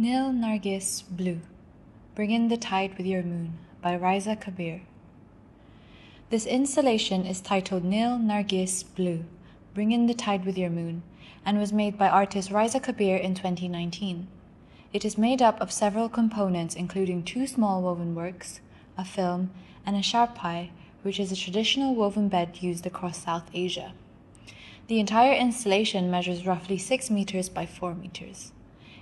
Nil Nargis Blue Bring in the Tide with Your Moon by Raisa Kabir. This installation is titled Nil Nargis Blue Bring in the Tide with Your Moon and was made by artist Raisa Kabir in 2019. It is made up of several components, including two small woven works, a film, and a charpai, which is a traditional woven bed used across South Asia. The entire installation measures roughly 6 meters by 4 meters.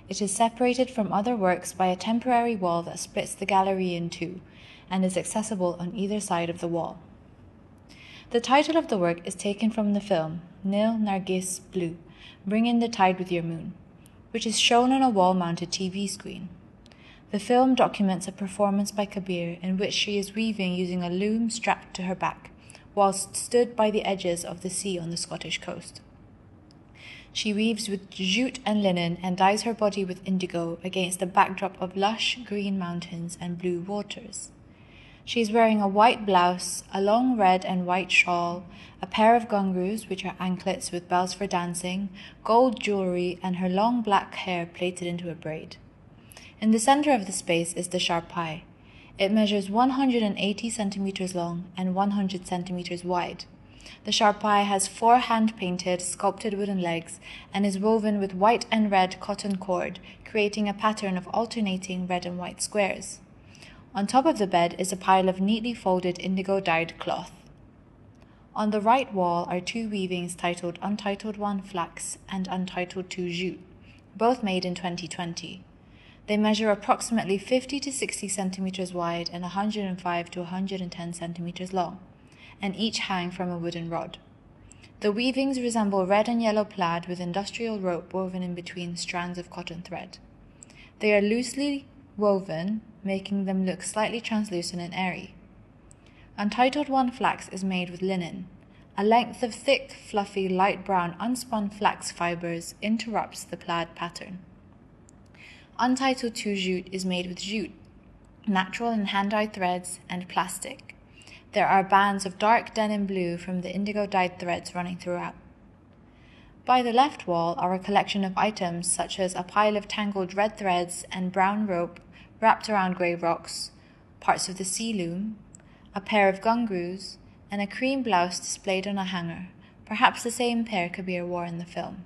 It is separated from other works by a temporary wall that splits the gallery in two and is accessible on either side of the wall. The title of the work is taken from the film Nil Nargis Blue Bring in the Tide with Your Moon, which is shown on a wall mounted TV screen. The film documents a performance by Kabir in which she is weaving using a loom strapped to her back, whilst stood by the edges of the sea on the Scottish coast. She weaves with jute and linen and dyes her body with indigo against a backdrop of lush green mountains and blue waters. She is wearing a white blouse, a long red and white shawl, a pair of ghungroos, which are anklets with bells for dancing, gold jewelry, and her long black hair plaited into a braid. In the center of the space is the charpai. It measures 180 centimeters long and 100 centimeters wide. The charpai has four hand painted, sculpted wooden legs and is woven with white and red cotton cord, creating a pattern of alternating red and white squares. On top of the bed is a pile of neatly folded indigo dyed cloth. On the right wall are two weavings titled Untitled One Flax and Untitled Two Jute, both made in 2020. They measure approximately 50 to 60 centimeters wide and 105 to 110 centimeters long and each hang from a wooden rod. The weavings resemble red and yellow plaid with industrial rope woven in between strands of cotton thread. They are loosely woven, making them look slightly translucent and airy. Untitled One flax is made with linen. A length of thick, fluffy, light brown, unspun flax fibers interrupts the plaid pattern. Untitled Two jute is made with jute, natural and hand dyed threads, and plastic. There are bands of dark denim blue from the indigo dyed threads running throughout. By the left wall are a collection of items such as a pile of tangled red threads and brown rope wrapped around grey rocks, parts of the sea loom, a pair of ghungroos, and a cream blouse displayed on a hanger, perhaps the same pair Kabir wore in the film.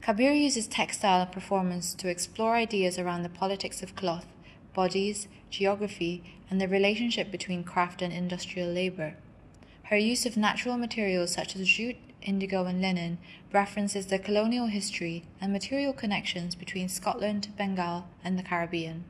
Kabir uses textile and performance to explore ideas around the politics of cloth, bodies, geography, and the relationship between craft and industrial labor. Her use of natural materials such as jute, indigo, and linen references the colonial history and material connections between Scotland, Bengal, and the Caribbean.